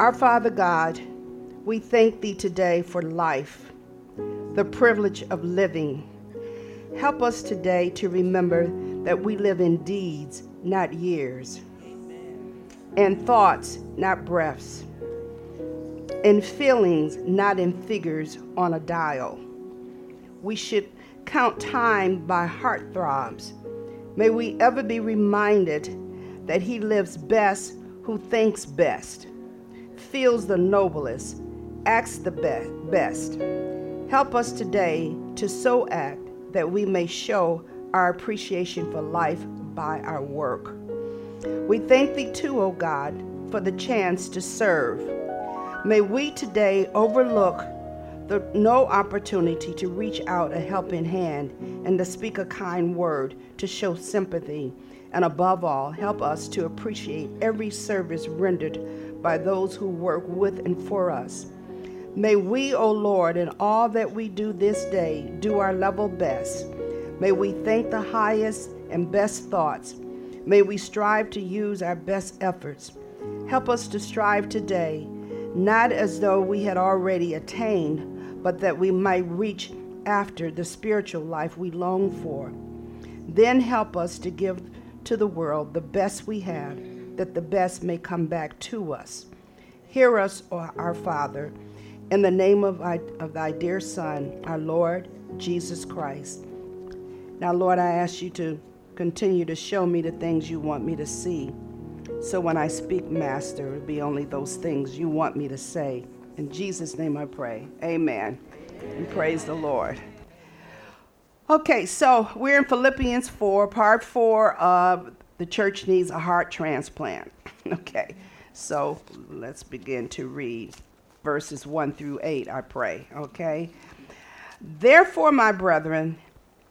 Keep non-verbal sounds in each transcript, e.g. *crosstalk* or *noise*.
Our Father God, we thank Thee today for life, the privilege of living. Help us today to remember that we live in deeds, not years, and thoughts, not breaths, in feelings, not in figures on a dial. We should count time by heart throbs. May we ever be reminded that He lives best who thinks best, feels the noblest, acts the be- best. Help us today to so act that we may show our appreciation for life by our work. We thank Thee too, O God, for the chance to serve. May we today overlook the no opportunity to reach out a helping hand and to speak a kind word to show sympathy and above all help us to appreciate every service rendered by those who work with and for us. May we o lord in all that we do this day do our level best. May we think the highest and best thoughts. May we strive to use our best efforts. Help us to strive today not as though we had already attained but that we might reach after the spiritual life we long for. Then help us to give to the world the best we have, that the best may come back to us. Hear us, O our Father, in the name of, of thy dear Son, our Lord Jesus Christ. Now, Lord, I ask you to continue to show me the things you want me to see. So when I speak, Master, it'll be only those things you want me to say. In Jesus' name I pray. Amen. And praise the Lord. Okay, so we're in Philippians 4, part 4 of The Church Needs a Heart Transplant. *laughs* Okay, so let's begin to read verses 1 through 8, I pray. Okay. Therefore, my brethren,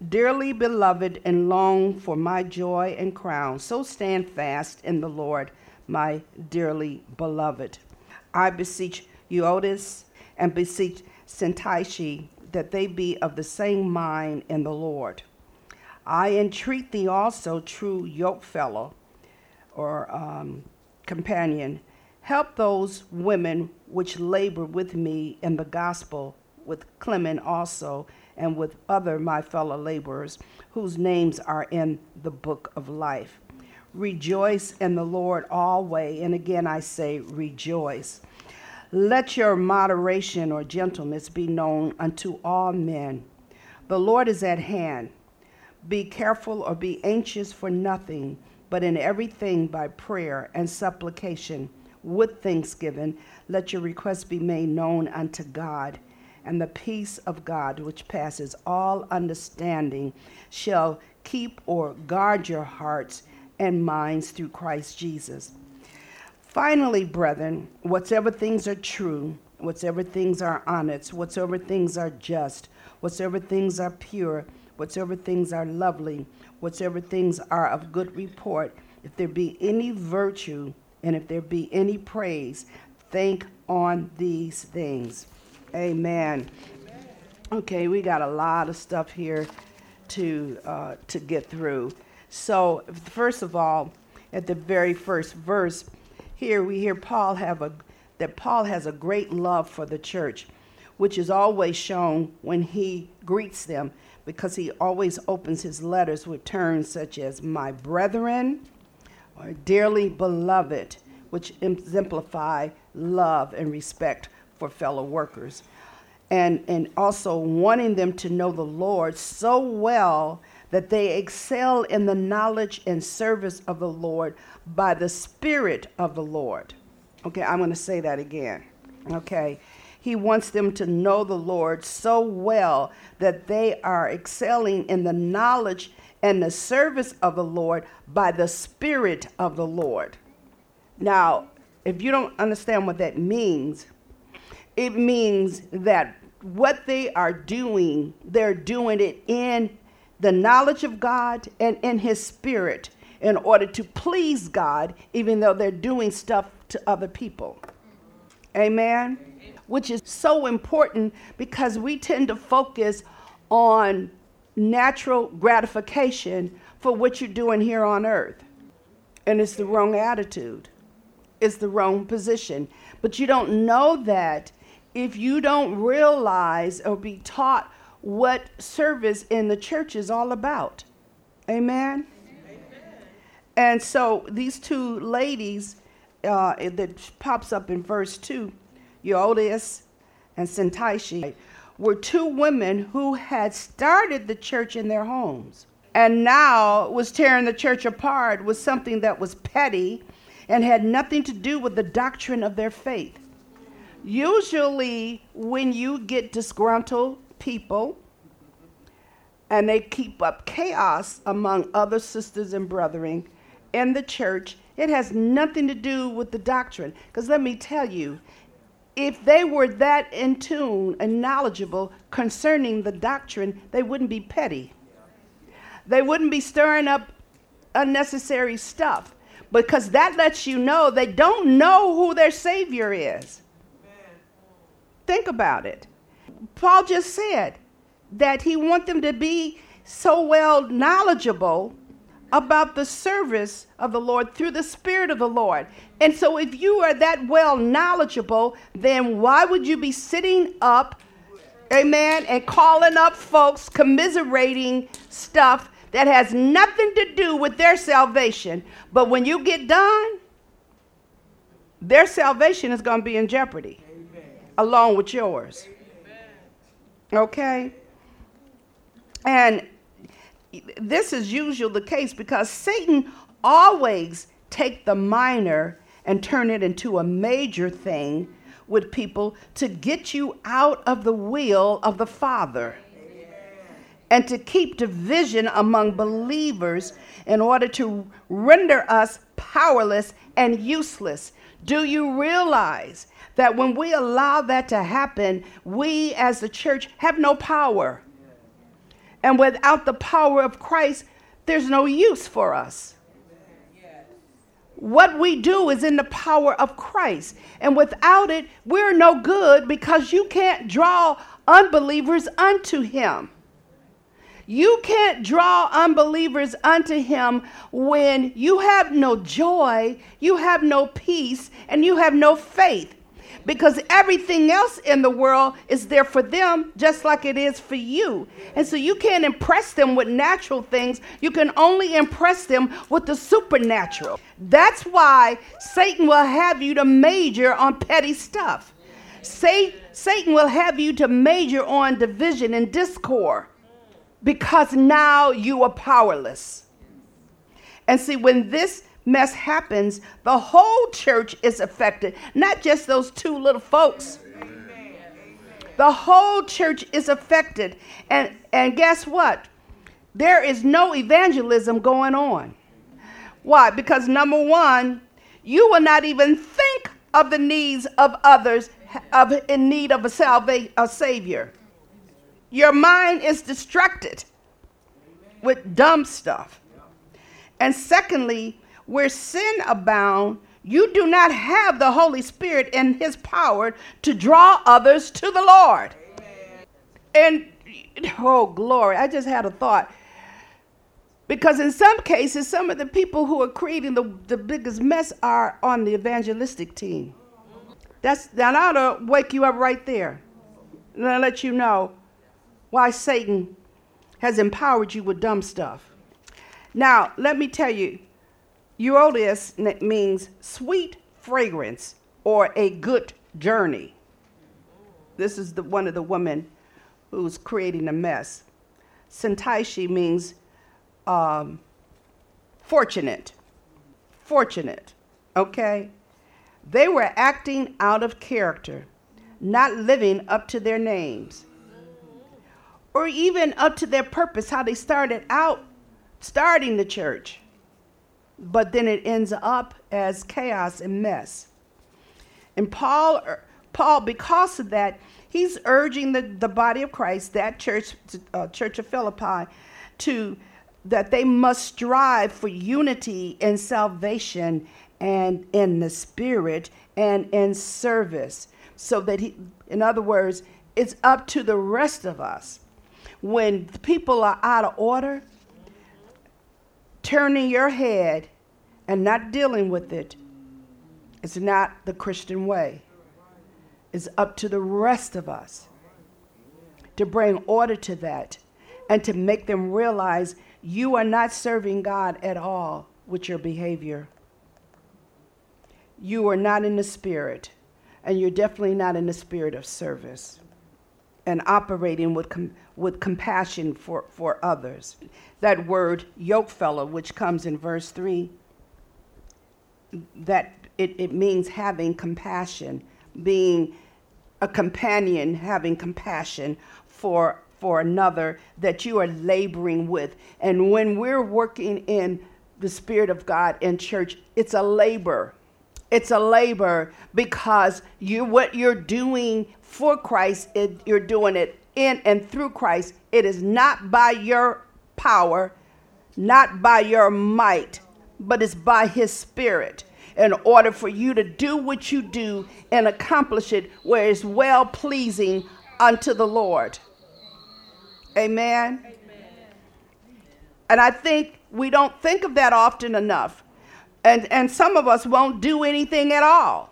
dearly beloved and long for my joy and crown, so stand fast in the Lord, my dearly beloved. I beseech Euodias, and beseech Syntyche that they be of the same mind in the Lord. I entreat thee also, true yokefellow or um, companion, help those women which labor with me in the gospel, with Clement also, and with other my fellow laborers, whose names are in the book of life. Rejoice in the Lord always, and again I say rejoice. Let your moderation or gentleness be known unto all men. The Lord is at hand. Be careful or be anxious for nothing, but in everything by prayer and supplication with thanksgiving, let your requests be made known unto God. And the peace of God, which passes all understanding, shall keep or guard your hearts and minds through Christ Jesus. Finally, brethren, whatsoever things are true, whatsoever things are honest, whatsoever things are just, whatsoever things are pure, whatsoever things are lovely, whatsoever things are of good report, if there be any virtue and if there be any praise, think on these things. Amen. Okay, we got a lot of stuff here to uh, to get through. So, first of all, at the very first verse, here we hear Paul have a that Paul has a great love for the church, which is always shown when he greets them because he always opens his letters with terms such as my brethren or dearly beloved, which exemplify love and respect for fellow workers. And, and also wanting them to know the Lord so well that they excel in the knowledge and service of the Lord by the Spirit of the Lord. Okay, I'm going to say that again. Okay. He wants them to know the Lord so well that they are excelling in the knowledge and the service of the Lord by the Spirit of the Lord. Now, if you don't understand what that means, it means that what they are doing, they're doing it in the knowledge of God and in His Spirit in order to please God, even though they're doing stuff to other people. Amen? Which is so important because we tend to focus on natural gratification for what you're doing here on earth. And it's the wrong attitude. it's the wrong position. But you don't know that if you don't realize or be taught what service in the church is all about. Amen? Amen. And so these two ladies uh, that pops up in verse 2, Euodias and Syntyche, were two women who had started the church in their homes and now was tearing the church apart with something that was petty and had nothing to do with the doctrine of their faith. Usually, when you get disgruntled people and they keep up chaos among other sisters and brethren in the church, it has nothing to do with the doctrine. Because let me tell you, if they were that in tune and knowledgeable concerning the doctrine, they wouldn't be petty. They wouldn't be stirring up unnecessary stuff because that lets you know they don't know who their Savior is. Think about it. Paul just said that he wants them to be so well knowledgeable about the service of the Lord through the Spirit of the Lord. And so, if you are that well knowledgeable, then why would you be sitting up, amen, and calling up folks, commiserating stuff that has nothing to do with their salvation? But when you get done, their salvation is going to be in jeopardy along with yours. Okay? And this is usually the case because Satan always take the minor and turn it into a major thing with people to get you out of the will of the Father and to keep division among believers in order to render us powerless and useless. Do you realize that when we allow that to happen, we as the church have no power. And without the power of Christ, there's no use for us. What we do is in the power of Christ. And without it, we're no good because you can't draw unbelievers unto Him. You can't draw unbelievers unto Him when you have no joy, you have no peace, and you have no faith because everything else in the world is there for them just like it is for you. And so you can't impress them with natural things, you can only impress them with the supernatural. That's why Satan will have you to major on petty stuff. Satan will have you to major on division and discord because now you are powerless. And see, when this mess happens, the whole church is affected, not just those two little folks. The whole church is affected. And, and guess what? There is no evangelism going on. Why? Because number one, you will not even think of the needs of others of, in need of a, salva- a savior. Your mind is distracted with dumb stuff. And secondly, where sin abound, you do not have the Holy Spirit and his power to draw others to the Lord. Amen. And oh glory, I just had a thought. Because in some cases, some of the people who are creating the, the biggest mess are on the evangelistic team. That's that ought to wake you up right there. And I let you know why Satan has empowered you with dumb stuff. Now, let me tell you, Euodias means sweet fragrance or a good journey. This is the, one of the women who's creating a mess. Syntyche means um, fortunate. Fortunate, okay? They were acting out of character, not living up to their names, or even up to their purpose, how they started out starting the church but then it ends up as chaos and mess. And Paul, er, Paul, because of that, he's urging the, the body of Christ, that church, uh, Church of Philippi, to that they must strive for unity and salvation and in the spirit and in service. So that he, in other words, it's up to the rest of us. When people are out of order, turning your head and not dealing with It's not the Christian way. It's up to the rest of us to bring order to that and to make them realize you are not serving God at all with your behavior. You are not in the spirit, and you're definitely not in the spirit of service and operating with, com- with compassion for, for others. That word, yoke fellow, which comes in verse 3, that it, it means having compassion, being a companion, having compassion for, for another that you are laboring with. And when we're working in the Spirit of God in church, it's a labor. It's a labor because you what you're doing for Christ, it, you're doing it in and through Christ. It is not by your power, not by your might, but it's by his spirit in order for you to do what you do and accomplish it where it's well pleasing unto the Lord. Amen. Amen. And I think we don't think of that often enough. And, and some of us won't do anything at all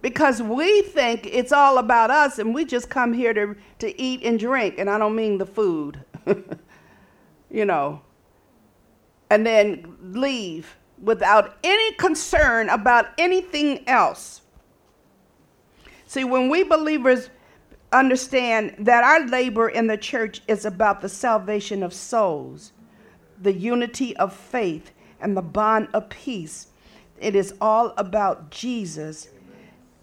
because we think it's all about us and we just come here to, to eat and drink. And I don't mean the food, *laughs* you know, and then leave without any concern about anything else. See, when we believers understand that our labor in the church is about the salvation of souls, the unity of faith, and the bond of peace, it is all about Jesus,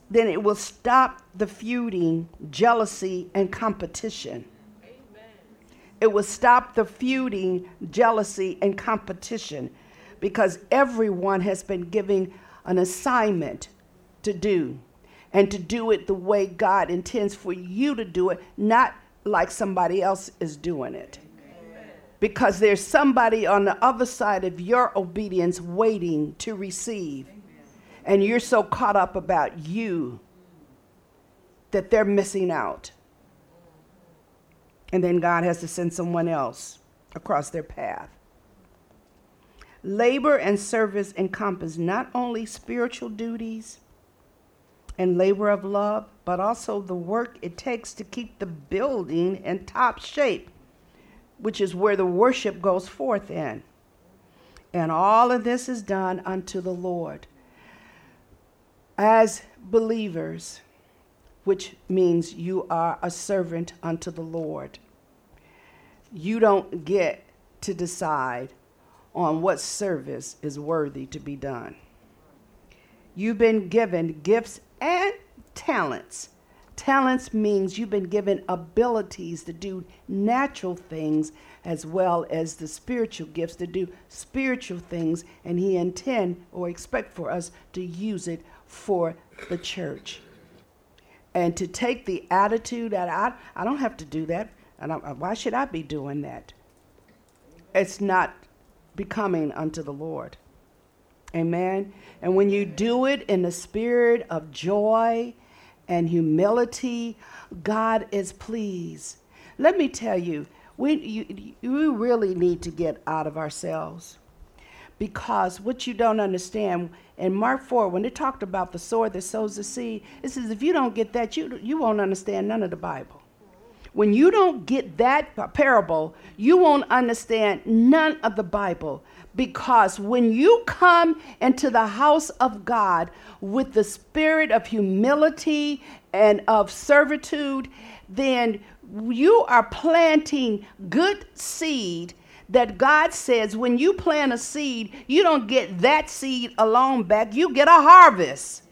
then it will stop the feuding, jealousy, and competition. It will stop the feuding, jealousy, and competition because everyone has been given an assignment to do and to do it the way God intends for you to do it, not like somebody else is doing it. Because there's somebody on the other side of your obedience waiting to receive. And you're so caught up about you that they're missing out. And then God has to send someone else across their path. Labor and service encompass not only spiritual duties and labor of love, but also the work it takes to keep the building in top shape, which is where the worship goes forth in. And all of this is done unto the Lord. As believers, which means you are a servant unto the Lord, you don't get to decide on what service is worthy to be done. You've been given gifts and talents. Talents means you've been given abilities to do natural things as well as the spiritual gifts to do spiritual things, and He intend or expect for us to use it for the church. And to take the attitude that I, I don't have to do that, and why should I be doing that? It's not becoming unto the Lord. Amen. And when you do it in the spirit of joy and humility, God is pleased. Let me tell you, we, you, you really need to get out of ourselves. Because what you don't understand, in Mark 4, when it talked about the sword that sows the seed, it says if you don't get that, you, you won't understand none of the Bible. When you don't get that parable, you won't understand none of the Bible. Because when you come into the house of God with the spirit of humility and of servitude, then you are planting good seed that God says when you plant a seed, you don't get that seed alone back, you get a harvest.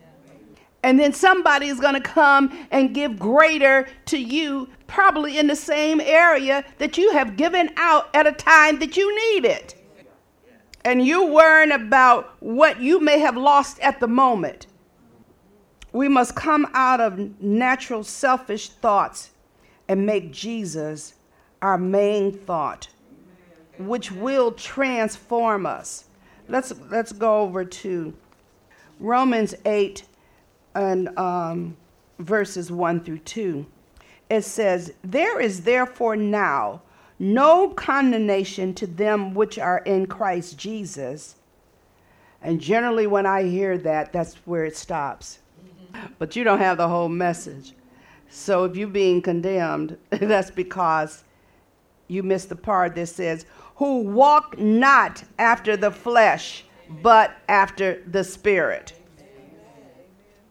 And then somebody is going to come and give greater to you, probably in the same area that you have given out at a time that you need it. And you worrying about what you may have lost at the moment. We must come out of natural selfish thoughts and make Jesus our main thought, which will transform us. Let's, let's go over to Romans 8 and um, verses 1 through 2. It says, There is therefore now no condemnation to them which are in Christ Jesus. And generally, when I hear that, that's where it stops. But you don't have the whole message. So if you're being condemned, *laughs* that's because you missed the part that says, Who walk not after the flesh, but after the Spirit.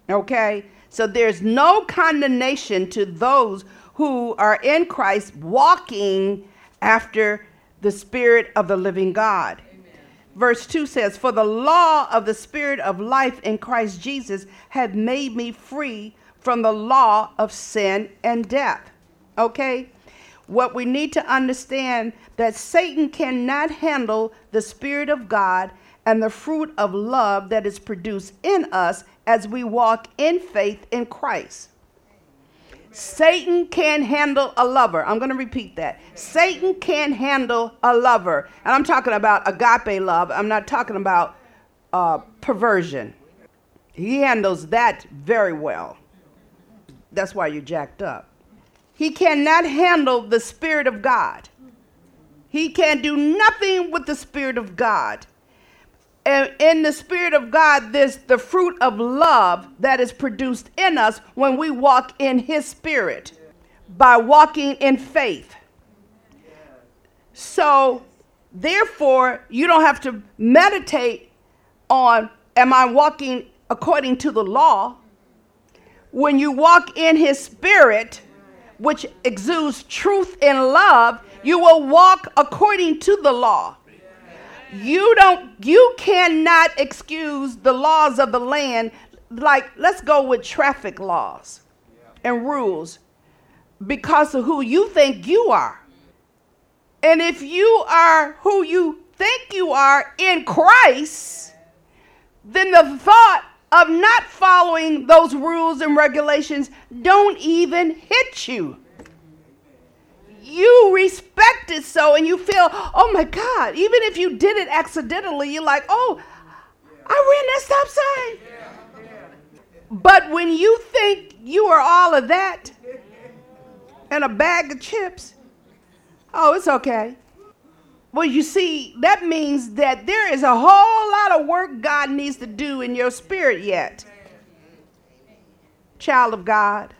Okay? So there's no condemnation to those who are in Christ walking after the Spirit of the living God. Amen. Verse 2 says, For the law of the Spirit of life in Christ Jesus had made me free from the law of sin and death. Okay? What we need to understand that Satan cannot handle the Spirit of God and the fruit of love that is produced in us as we walk in faith in Christ. Satan can't handle a lover. I'm going to repeat that. Satan can't handle a lover. And I'm talking about agape love. I'm not talking about uh, perversion. He handles that very well. That's why you're jacked up. He cannot handle the Spirit of God. He can do nothing with the Spirit of God. And in the Spirit of God, there's the fruit of love that is produced in us when we walk in His Spirit by walking in faith. So, therefore, you don't have to meditate on, am I walking according to the law? When you walk in His Spirit, which exudes truth and love, you will walk according to the law you don't you cannot excuse the laws of the land. Like let's go with traffic laws and rules because of who you think you are. And if you are who you think you are in christ then the thought of not following those rules and regulations don't even hit you you respect it so and you feel, oh my God, even if you did it accidentally, you're like, oh, I ran that stop sign. But when you think you are all of that and a bag of chips, oh, it's okay. Well, you see, that means that there is a whole lot of work God needs to do in your spirit yet. Child of God.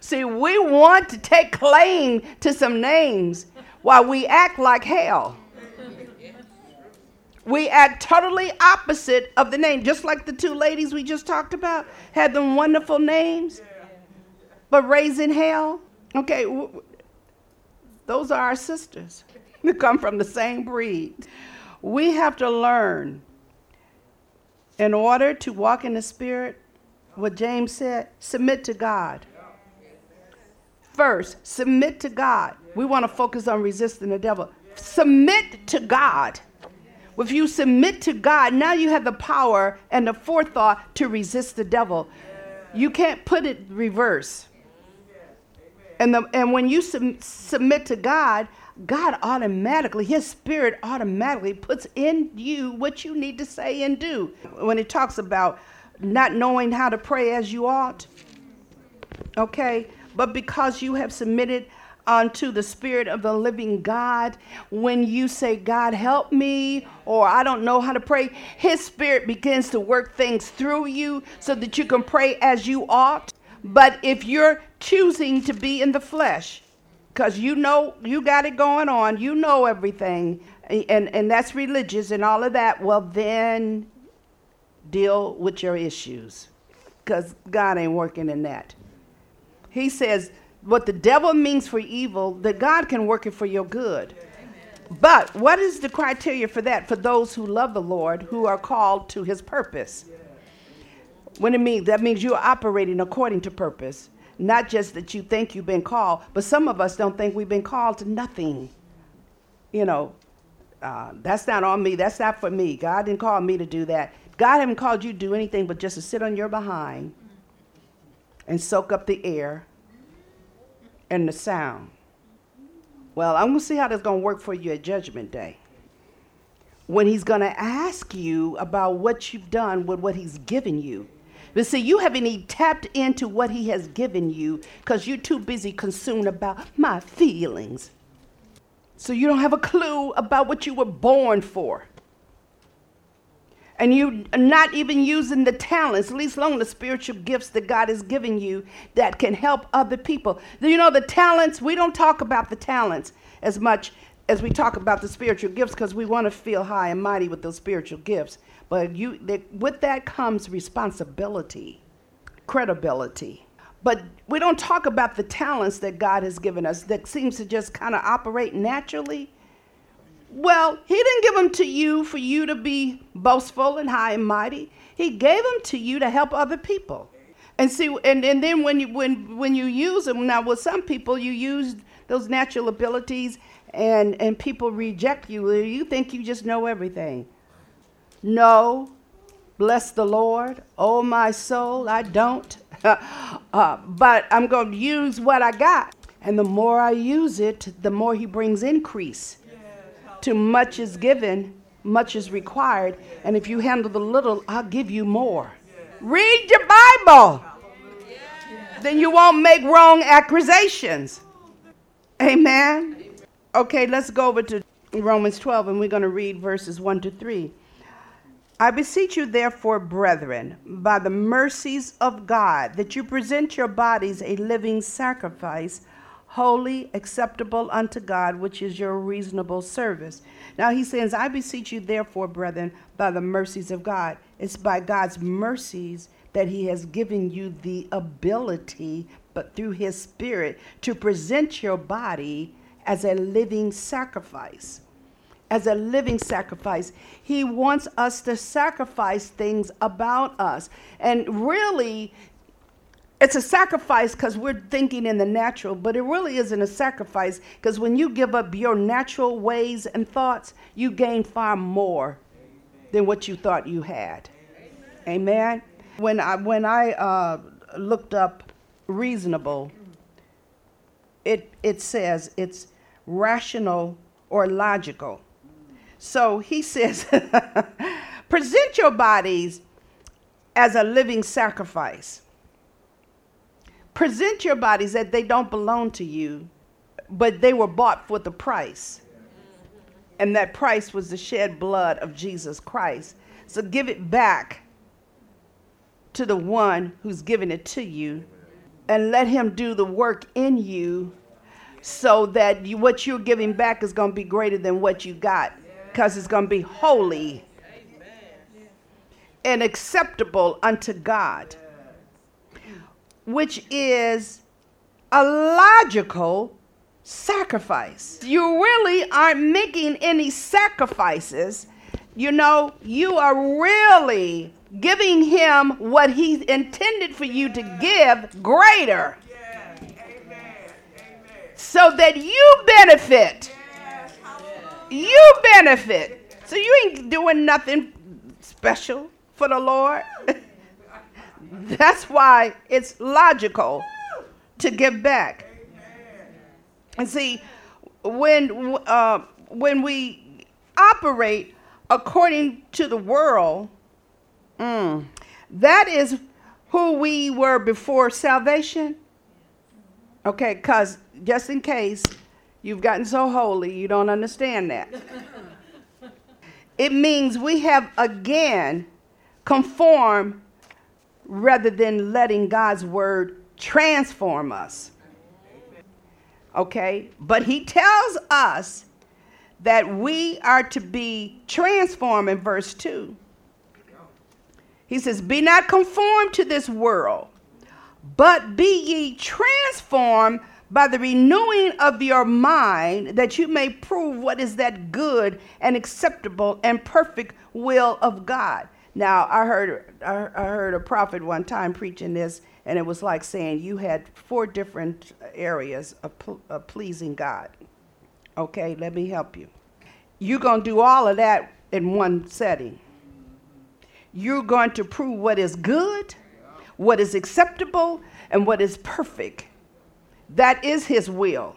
See, we want to take claim to some names while we act like hell. We act totally opposite of the name, just like the two ladies we just talked about had them wonderful names, but raising hell. Okay, w- those are our sisters. *laughs* We come from the same breed. We have to learn in order to walk in the Spirit, what James said, submit to God first. Submit to God. We want to focus on resisting the devil. Submit to God. If you submit to God, now you have the power and the forethought to resist the devil. You can't put it reverse. And, the, and when you sub, submit to God, God automatically, His Spirit automatically puts in you what you need to say and do. When it talks about not knowing how to pray as you ought, okay? But because you have submitted unto the Spirit of the living God. When you say, God, help me, or I don't know how to pray, His Spirit begins to work things through you so that you can pray as you ought. But if you're choosing to be in the flesh, because you know you got it going on, you know everything, and, and that's religious and all of that, well, then deal with your issues because God ain't working in that. He says, what the devil means for evil, that God can work it for your good. But what is the criteria for that? For those who love the Lord, who are called to his purpose. What it means, that means you're operating according to purpose. Not just that you think you've been called, but some of us don't think we've been called to nothing. You know, uh, that's not on me. That's not for me. God didn't call me to do that. God haven't called you to do anything but just to sit on your behind and soak up the air and the sound. Well, I'm going to see how that's going to work for you at Judgment Day. When he's going to ask you about what you've done with what he's given you. But see, you haven't even tapped into what he has given you because you're too busy consumed about my feelings. So you don't have a clue about what you were born for. And you are not even using the talents, least alone the spiritual gifts that God has given you that can help other people. You know, the talents, we don't talk about the talents as much as we talk about the spiritual gifts because we want to feel high and mighty with those spiritual gifts. But you, they, with that comes responsibility, credibility. But we don't talk about the talents that God has given us that seems to just kind of operate naturally. Well, He didn't give them to you for you to be boastful and high and mighty. He gave them to you to help other people. And see, and, and then when you when when you use them, now with some people you use those natural abilities and and people reject you. You think you just know everything. No, bless the Lord. Oh, my soul, I don't. *laughs* uh, but I'm going to use what I got. And the more I use it, the more He brings increase. To much is given, much is required. And if you handle the little, I'll give you more. Read your Bible. Then you won't make wrong accusations. Amen. Okay, let's go over to Romans 12 and we're going to read verses 1 to 3. I beseech you, therefore, brethren, by the mercies of God, that you present your bodies a living sacrifice, holy, acceptable unto God, which is your reasonable service. Now he says, I beseech you, therefore, brethren, by the mercies of God. It's by God's mercies that he has given you the ability, but through his spirit, to present your body as a living sacrifice as a living sacrifice. He wants us to sacrifice things about us. And really, it's a sacrifice because we're thinking in the natural, but it really isn't a sacrifice because when you give up your natural ways and thoughts, you gain far more than what you thought you had. Amen. When I when I uh, looked up reasonable, it it says it's rational or logical. So he *laughs* says, present your bodies as a living sacrifice. Present your bodies that they don't belong to you, but they were bought for the price. And that price was the shed blood of Jesus Christ. So give it back to the one who's given it to you and let him do the work in you so that you, what you're giving back is going to be greater than what you got because it's going to be holy and acceptable unto God, which is a logical sacrifice. You really aren't making any sacrifices. You know, you are really giving him what he intended for you to give greater. So that you benefit you benefit. So you ain't doing nothing special for the Lord. *laughs* *laughs* That's why it's logical to give back. And see, when uh, when we operate according to the world, mm, that is who we were before salvation. Okay, because just in case You've gotten so holy, you don't understand that. *laughs* it means we have again conformed rather than letting God's word transform us. Okay? But he tells us that we are to be transformed in verse 2. He says, Be not conformed to this world, but be ye transformed by the renewing of your mind, that you may prove what is that good and acceptable and perfect will of God. Now, I heard, I heard a prophet one time preaching this, and it was like saying you had four different areas of, of pleasing God. Okay, let me help you. You're going to do all of that in one setting. You're going to prove what is good, what is acceptable, and what is perfect that is His will.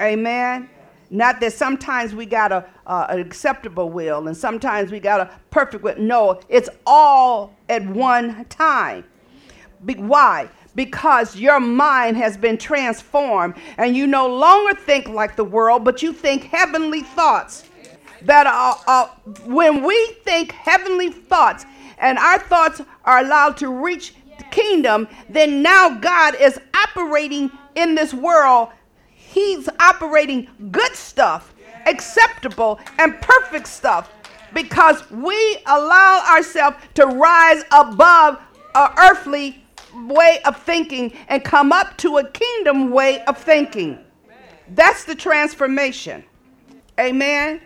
Amen. Not that sometimes we got a, uh, an acceptable will and sometimes we got a perfect will. No, it's all at one time. Be- why? Because your mind has been transformed and you no longer think like the world, but you think heavenly thoughts. that are, when we think heavenly thoughts and our thoughts are allowed to reach the kingdom, then now God is operating in this world. He's operating good stuff, acceptable, and perfect stuff because we allow ourselves to rise above our earthly way of thinking and come up to a kingdom way of thinking. That's the transformation. Amen.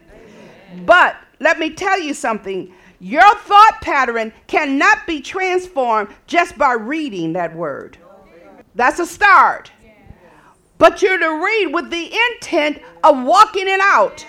But let me tell you something. Your thought pattern cannot be transformed just by reading that word. That's a start. But you're to read with the intent of walking it out.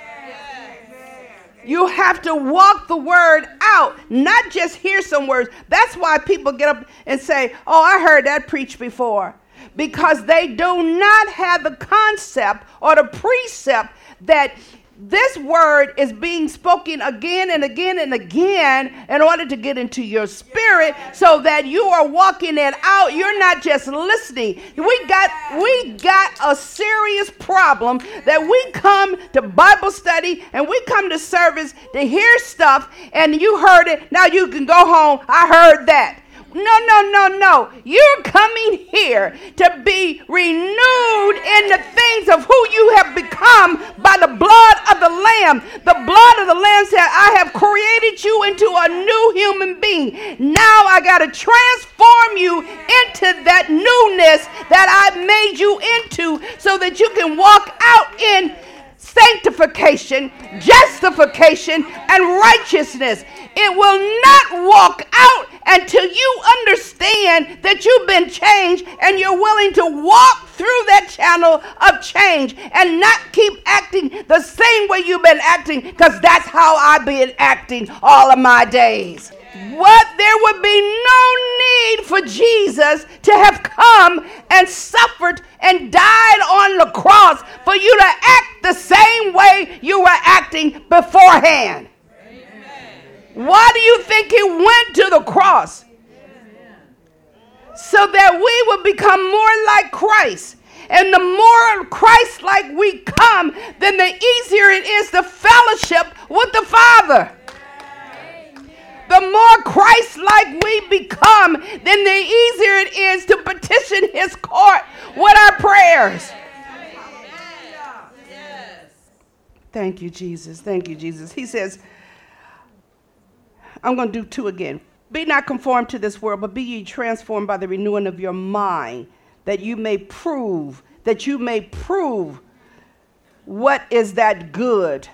You have to walk the word out, not just hear some words. That's why people get up and say, Oh, I heard that preached before. Because they do not have the concept or the precept that this word is being spoken again and again and again in order to get into your spirit so that you are walking it out. You're not just listening. We got we got a serious problem that we come to bible study and we come to service to hear stuff and you heard it. Now you can go home. I heard that no, no, no, no. You're coming here to be renewed in the things of who you have become by the blood of the Lamb. The blood of the Lamb said, I have created you into a new human being. Now I got to transform you into that newness that I made you into so that you can walk out in sanctification, justification, and righteousness. It will not walk out until you understand that you've been changed and you're willing to walk through that channel of change and not keep acting the same way you've been acting because that's how I've been acting all of my days. What there would be no need for Jesus to have come and suffered and died on the cross for you to act the same way you were acting beforehand. Why do you think he went to the cross? So that we would become more like Christ. And the more Christ like we come, then the easier it is to fellowship with the Father. Christ like we become, then the easier it is to petition his court with our prayers. Thank you, Jesus. Thank you, Jesus. He says, I'm going to do two again. Be not conformed to this world, but be ye transformed by the renewing of your mind, that you may prove, that you may prove what is that good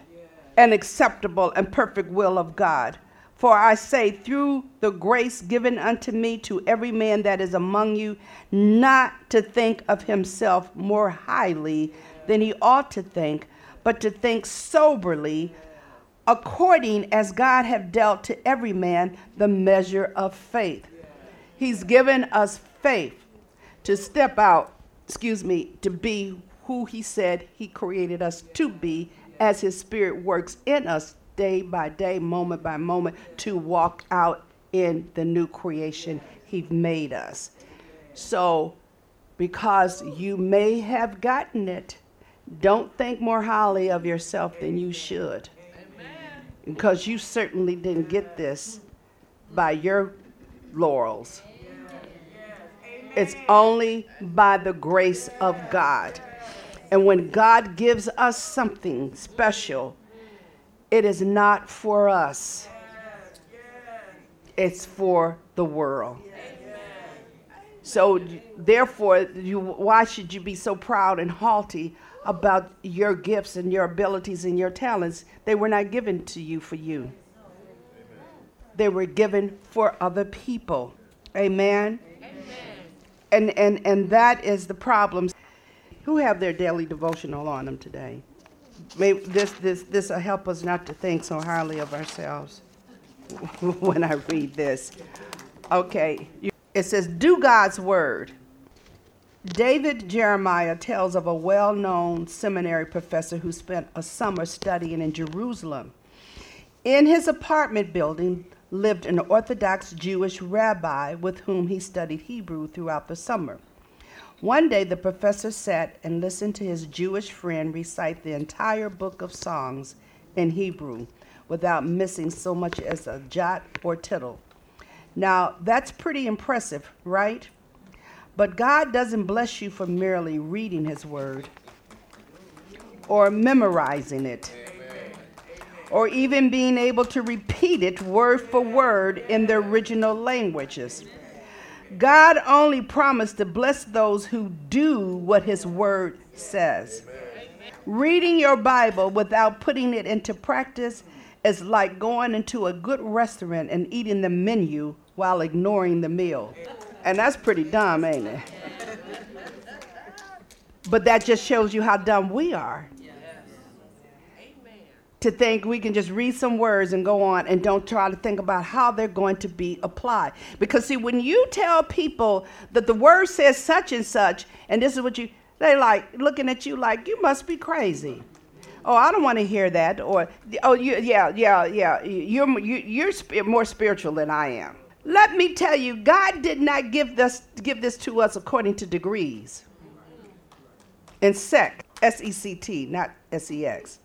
and acceptable and perfect will of God. For I say, through the grace given unto me to every man that is among you, not to think of himself more highly than he ought to think, but to think soberly, according as God have dealt to every man the measure of faith. He's given us faith to step out, excuse me, to be who he said he created us to be as his spirit works in us day by day, moment by moment, to walk out in the new creation he made us. So, because you may have gotten it, don't think more highly of yourself than you should because you certainly didn't get this by your laurels. It's only by the grace of God. And when God gives us something special, it is not for us, it's for the world. So, therefore, you, why should you be so proud and haughty about your gifts and your abilities and your talents, they were not given to you for you. They were given for other people. Amen. Amen. And and and that is the problem. Who have their daily devotional on them today? Maybe this this this will help us not to think so highly of ourselves *laughs* when I read this. Okay. It says, "Do God's word." David Jeremiah tells of a well known seminary professor who spent a summer studying in Jerusalem. In his apartment building lived an Orthodox Jewish rabbi with whom he studied Hebrew throughout the summer. One day, the professor sat and listened to his Jewish friend recite the entire book of Songs in Hebrew without missing so much as a jot or tittle. Now, that's pretty impressive, right? But God doesn't bless you for merely reading His Word or memorizing it or even being able to repeat it word for word in the original languages. God only promised to bless those who do what His Word says. Reading your Bible without putting it into practice is like going into a good restaurant and eating the menu while ignoring the meal. And that's pretty dumb, ain't it? But that just shows you how dumb we are. To think we can just read some words and go on and don't try to think about how they're going to be applied. Because, see, when you tell people that the word says such and such, and this is what you, they like looking at you like, you must be crazy. Oh, I don't want to hear that. Or, oh, you, yeah, yeah, yeah. You're, you, you're more spiritual than I am. Let me tell you, God did not give this, give this to us according to degrees. In sect, S E C T, not S E X.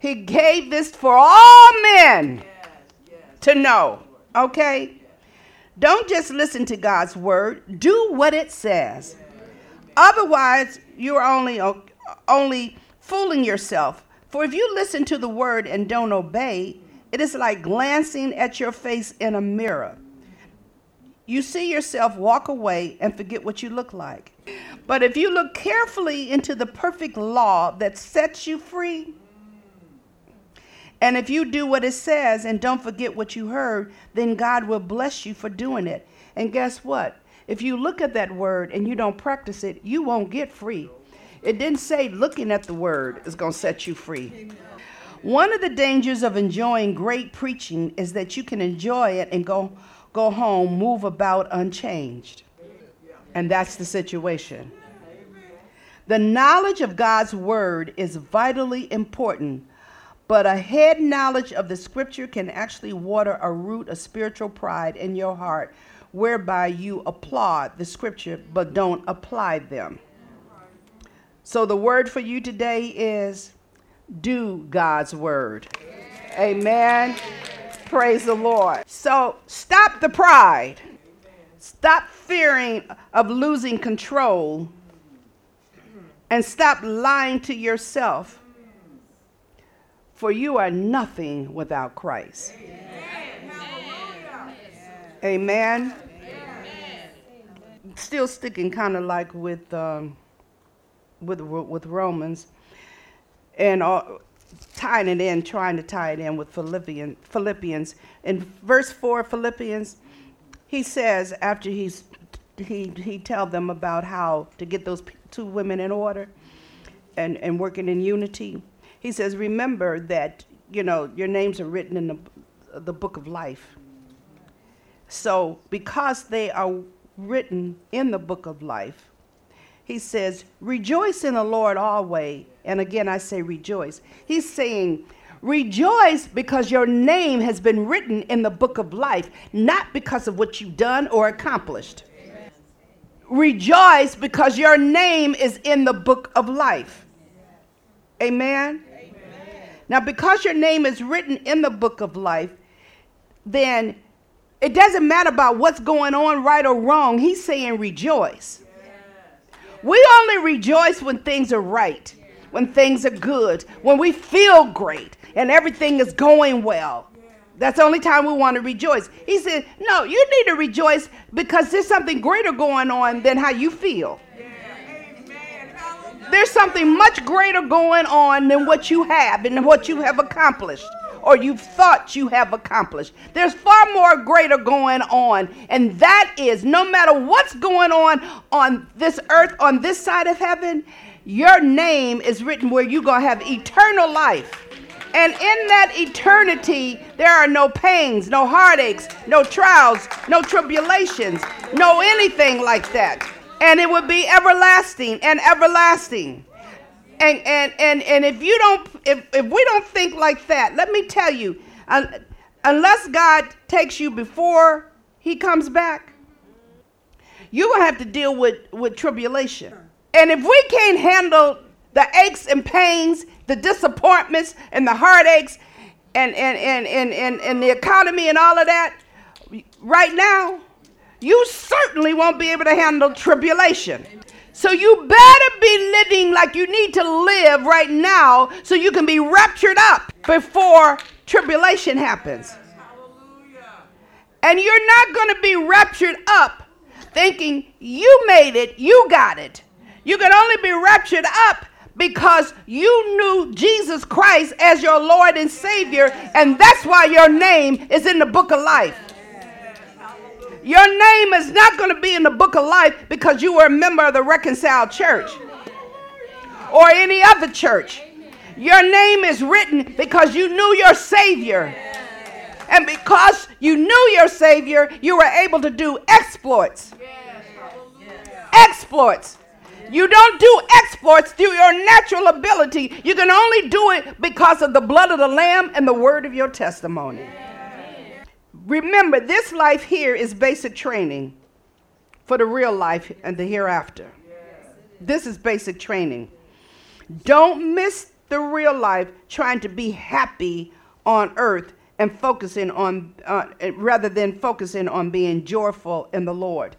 He gave this for all men to know. Okay? Don't just listen to God's word, do what it says. Otherwise, you're only, only fooling yourself. For if you listen to the word and don't obey, it is like glancing at your face in a mirror. You see yourself walk away and forget what you look like. But if you look carefully into the perfect law that sets you free, and if you do what it says and don't forget what you heard, then God will bless you for doing it. And guess what? If you look at that word and you don't practice it, you won't get free. It didn't say looking at the word is going to set you free. One of the dangers of enjoying great preaching is that you can enjoy it and go, go home, move about unchanged. And that's the situation. The knowledge of God's word is vitally important, but a head knowledge of the scripture can actually water a root of spiritual pride in your heart, whereby you applaud the scripture but don't apply them. So the word for you today is do God's word. Amen. Praise the Lord. So stop the pride. Stop fearing of losing control. And stop lying to yourself. For you are nothing without Christ. Amen. Amen. Still sticking kind of like with, um, with, with Romans and tying it in, trying to tie it in with Philippians. Philippians. In verse 4 Philippians, he says, after he's, he, he tell them about how to get those two women in order and, and working in unity, he says, remember that, you know, your names are written in the, the book of life. So because they are written in the book of life, he says, Rejoice in the Lord always. And again, I say rejoice. He's saying, Rejoice because your name has been written in the book of life, not because of what you've done or accomplished. Rejoice because your name is in the book of life. Amen? Now, because your name is written in the book of life, then it doesn't matter about what's going on, right or wrong. He's saying rejoice. We only rejoice when things are right, when things are good, when we feel great and everything is going well. That's the only time we want to rejoice. He said, No, you need to rejoice because there's something greater going on than how you feel. There's something much greater going on than what you have and what you have accomplished or you've thought you have accomplished. There's far more greater going on, and that is no matter what's going on on this earth, on this side of heaven, your name is written where you're going to have eternal life. And in that eternity, there are no pains, no heartaches, no trials, no tribulations, no anything like that. And it would be everlasting and everlasting. And and and and if you don't if, if we don't think like that let me tell you uh, unless god takes you before he comes back you will have to deal with with tribulation. And if we can't handle the aches and pains the disappointments and the heartaches and, and, and, and, and, and the economy and all of that, right now, you certainly won't be able to handle tribulation. So you better be living like you need to live right now so you can be raptured up before tribulation happens. And you're not going to be raptured up thinking you made it, you got it. You can only be raptured up because you knew Jesus Christ as your Lord and Savior, and that's why your name is in the book of life. Your name is not going to be in the book of life because you were a member of the reconciled church or any other church. Your name is written because you knew your Savior. And because you knew your Savior, you were able to do exploits. Exploits. You don't do exploits through your natural ability. You can only do it because of the blood of the Lamb and the word of your testimony. Remember, this life here is basic training for the real life and the hereafter. This is basic training. Don't miss the real life trying to be happy on earth and focusing on, uh, rather than focusing on being joyful in the Lord.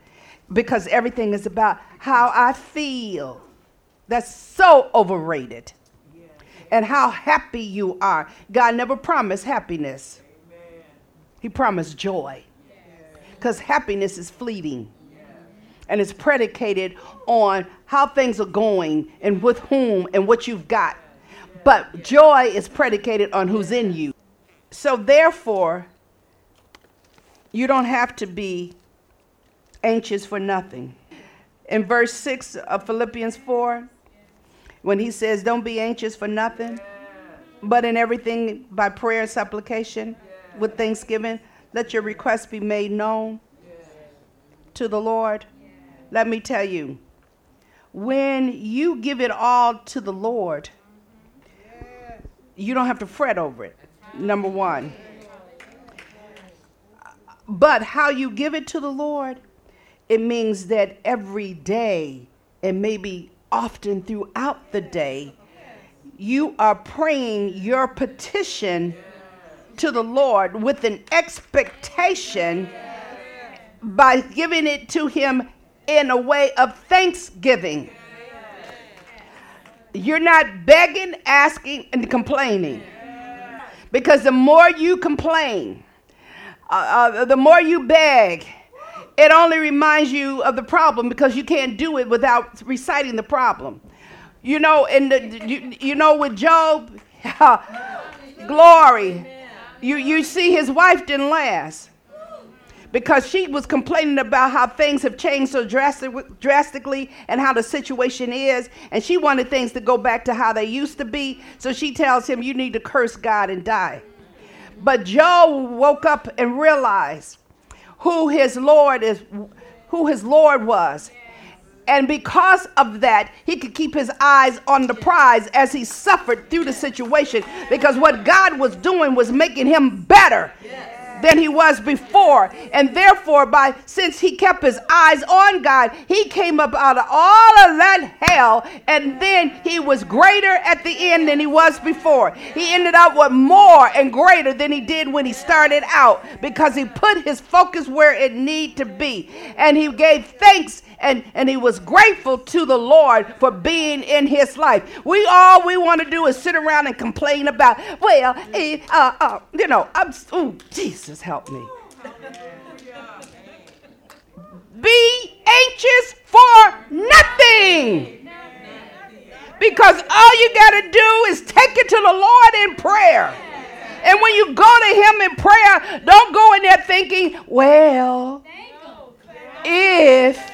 Because everything is about how I feel. That's so overrated. And how happy you are. God never promised happiness. He promised joy. Because happiness is fleeting. And it's predicated on how things are going and with whom and what you've got. But joy is predicated on who's in you. So therefore, you don't have to be anxious for nothing. In verse 6 of Philippians 4, when he says, Don't be anxious for nothing, but in everything by prayer and supplication with thanksgiving, let your requests be made known to the Lord. Let me tell you, when you give it all to the Lord, you don't have to fret over it. Number one. But how you give it to the Lord, it means that every day, and maybe often throughout the day, you are praying your petition to the Lord with an expectation by giving it to Him in a way of thanksgiving. You're not begging, asking, and complaining. Because the more you complain, uh, uh, the more you beg, it only reminds you of the problem because you can't do it without reciting the problem. You know, and you, you know with Job, *laughs* glory you, you see, his wife didn't last because she was complaining about how things have changed so drastic, drastically and how the situation is. And she wanted things to go back to how they used to be. So she tells him, You need to curse God and die. But Job woke up and realized who his Lord is, who his Lord was. And because of that, he could keep his eyes on the prize as he suffered through the situation because what God was doing was making him better. Than he was before. And therefore, by since he kept his eyes on God, he came up out of all of that hell, and then he was greater at the end than he was before. He ended up with more and greater than he did when he started out because he put his focus where it need to be. And he gave thanks and, and he was grateful to the Lord for being in his life. We all we want to do is sit around and complain about, well, uh, uh, you know, I'm, Jesus, help me. Be anxious for nothing. Because all you got to do is take it to the Lord in prayer. And when you go to Him in prayer, don't go in there thinking, well, if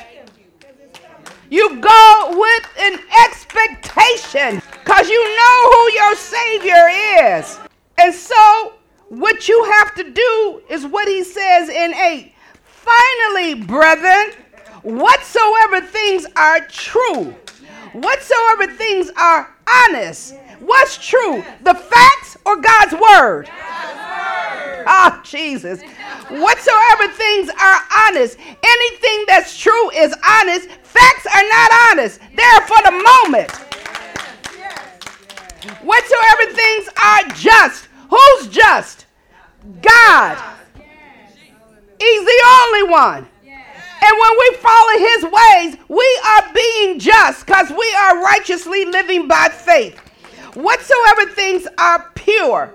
you go with an expectation because you know who your Savior is. And so, what you have to do is what he says in 8. Finally, brethren, whatsoever things are true, whatsoever things are honest, what's true, the facts or God's word? *laughs* Ah, oh, Jesus. Whatsoever things are honest, anything that's true is honest. Facts are not honest, they're for the moment. Whatsoever things are just. Who's just? God. He's the only one. And when we follow his ways, we are being just because we are righteously living by faith. Whatsoever things are pure,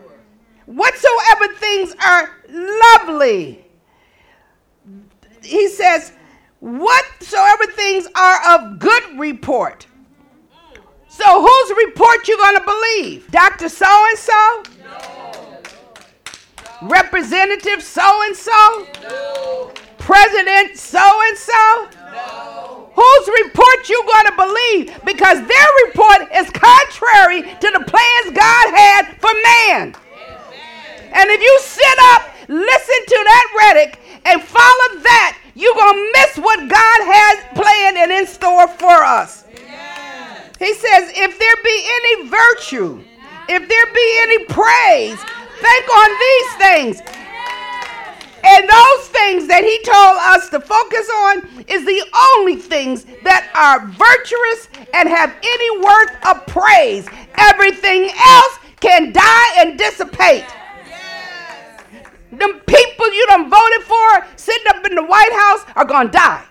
whatsoever things are lovely. He says, whatsoever things are of good report. So whose report you going to believe? Dr. So and so? Representative so and so? President so and so? Whose report you going to believe? Because their report is contrary to the plans God had for man. And if you sit up, listen to that rhetoric, and follow that, you're going to miss what God has planned and in store for us. He says, if there be any virtue, if there be any praise, think on these things. And those things that he told us to focus on is the only things that are virtuous and have any worth of praise. Everything else can die and dissipate. The people you done voted for sitting up in the White House are going to die.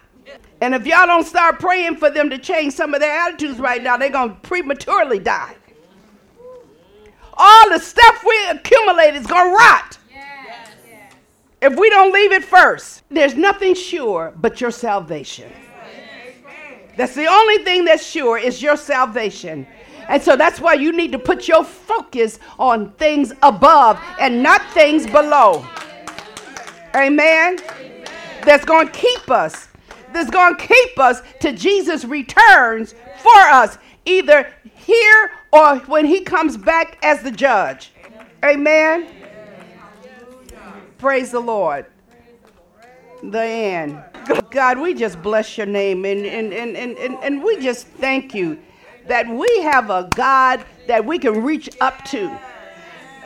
And if y'all don't start praying for them to change some of their attitudes right now, they're going to prematurely die. All the stuff we accumulate is going to rot if we don't leave it first, there's nothing sure but your salvation. That's the only thing that's sure is your salvation. And so that's why you need to put your focus on things above and not things below. Amen. That's going to keep us. That's going to keep us to Jesus returns for us, either here or when he comes back as the judge. Amen. Praise the Lord. The end. God, we just bless your name and, and, and, and, and we just thank you that we have a God that we can reach up to.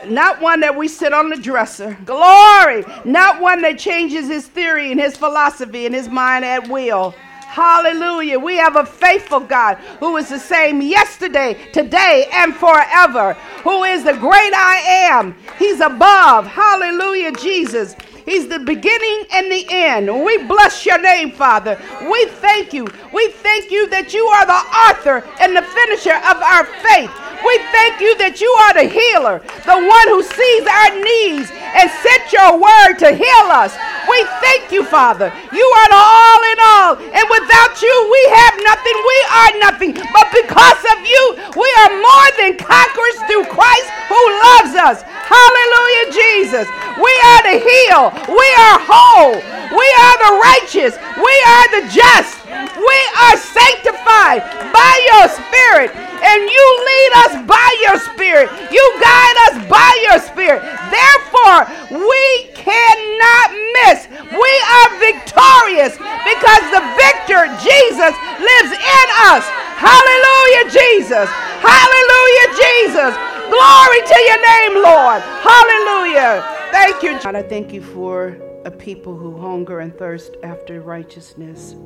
Not one that we sit on the dresser. Glory. Not one that changes his theory and his philosophy and his mind at will. Hallelujah. We have a faithful God who is the same yesterday, today, and forever, who is the great I am. He's above. Hallelujah, Jesus. He's the beginning and the end. We bless your name, Father. We thank you. We thank you that you are the author and the finisher of our faith. We thank you that you are the healer, the one who sees our needs and sent your word to heal us. We thank you, Father. You are the all in all. And without you, we have nothing. We are nothing. But because of you, we are more than conquerors through Christ who loves us. Hallelujah, Jesus. We are the heal. We are whole. We are the righteous. We are the just. We are sanctified by your spirit. And you lead us by your spirit. You guide us by your spirit. Therefore, we cannot miss. We are victorious because the victor, Jesus, lives in us. Hallelujah, Jesus. Hallelujah, Jesus. Glory to your name, Lord. Hallelujah. Thank you. God, I thank you for a people who hunger and thirst after righteousness,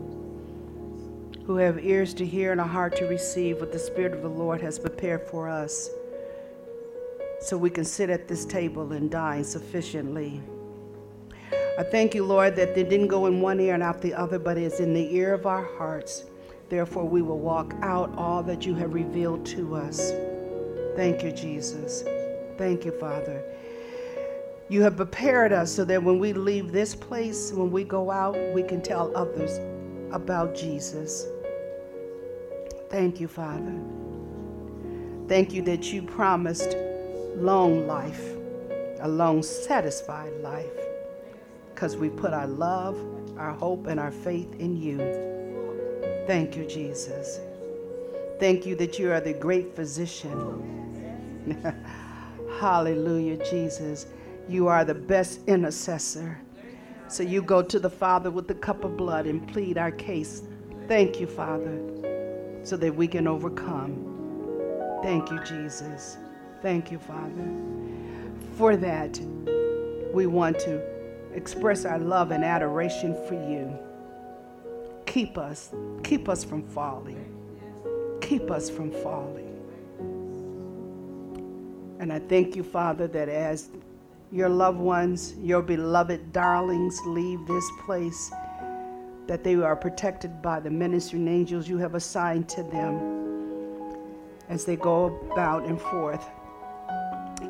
who have ears to hear and a heart to receive what the Spirit of the Lord has prepared for us, so we can sit at this table and dine sufficiently. I thank you, Lord, that they didn't go in one ear and out the other, but it's in the ear of our hearts. Therefore, we will walk out all that you have revealed to us. Thank you, Jesus. Thank you, Father. You have prepared us so that when we leave this place, when we go out, we can tell others about Jesus. Thank you, Father. Thank you that you promised long life, a long, satisfied life, because we put our love, our hope, and our faith in you. Thank you, Jesus. Thank you that you are the great physician *laughs* Hallelujah, Jesus. You are the best intercessor. So you go to the Father with the cup of blood and plead our case. Thank you, Father, so that we can overcome. Thank you, Jesus. Thank you, Father. For that, we want to express our love and adoration for you. Keep us, keep us from falling. Keep us from falling. And I thank you, Father, that as your loved ones, your beloved darlings leave this place, that they are protected by the ministering angels you have assigned to them as they go about and forth.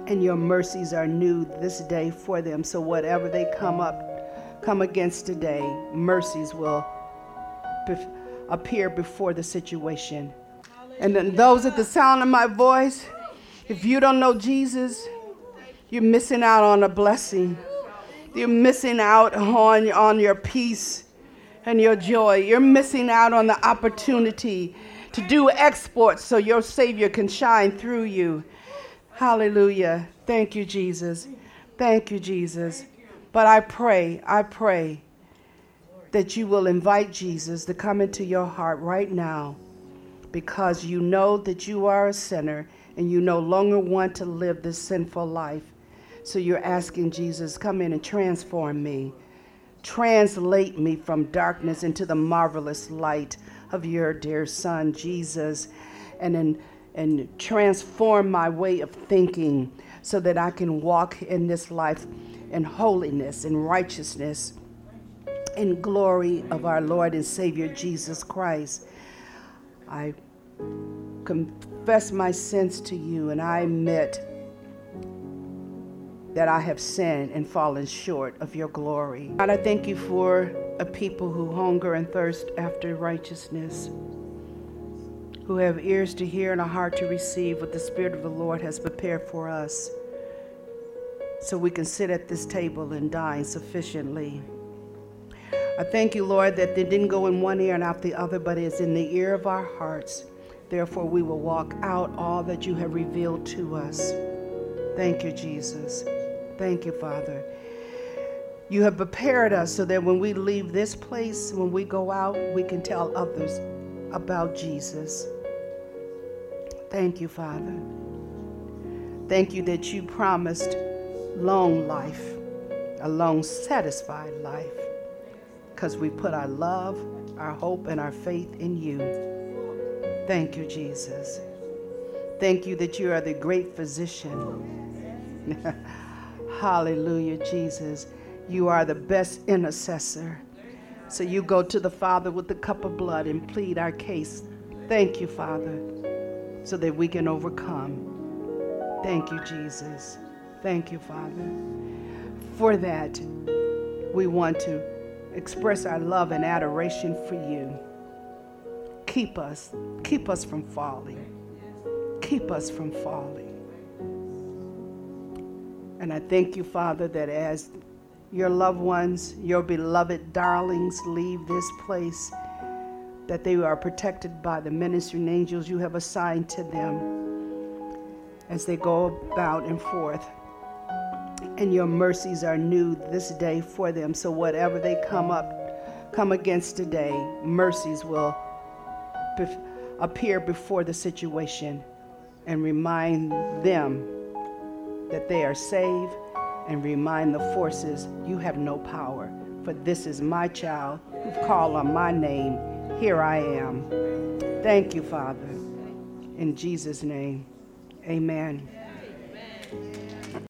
And your mercies are new this day for them. So whatever they come up, come against today, mercies will appear before the situation. And then those at the sound of my voice, if you don't know Jesus, you're missing out on a blessing. You're missing out on, on your peace and your joy. You're missing out on the opportunity to do exports so your Savior can shine through you. Hallelujah. Thank you, Jesus. Thank you, Jesus. But I pray, I pray that you will invite Jesus to come into your heart right now because you know that you are a sinner and you no longer want to live this sinful life. So you're asking Jesus, come in and transform me. Translate me from darkness into the marvelous light of your dear Son, Jesus, and, and, and transform my way of thinking so that I can walk in this life in holiness and righteousness in glory of our Lord and Savior Jesus Christ. I confess my sins to you and I admit that I have sinned and fallen short of your glory. God, I thank you for a people who hunger and thirst after righteousness, who have ears to hear and a heart to receive what the Spirit of the Lord has prepared for us, so we can sit at this table and dine sufficiently. I thank you, Lord, that they didn't go in one ear and out the other, but it's in the ear of our hearts. Therefore, we will walk out all that you have revealed to us. Thank you, Jesus. Thank you, Father. You have prepared us so that when we leave this place, when we go out, we can tell others about Jesus. Thank you, Father. Thank you that you promised long life, a long, satisfied life, because we put our love, our hope, and our faith in you. Thank you, Jesus. Thank you that you are the great physician. *laughs* Hallelujah, Jesus. You are the best intercessor. So you go to the Father with the cup of blood and plead our case. Thank you, Father, so that we can overcome. Thank you, Jesus. Thank you, Father. For that, we want to express our love and adoration for you. Keep us, keep us from falling. Keep us from falling. And I thank you, Father, that as your loved ones, your beloved darlings leave this place, that they are protected by the ministering angels you have assigned to them as they go about and forth. And your mercies are new this day for them. So whatever they come up, come against today, mercies will appear before the situation and remind them that they are saved and remind the forces you have no power. For this is my child who've called on my name. Here I am. Thank you, Father. In Jesus' name, amen. amen.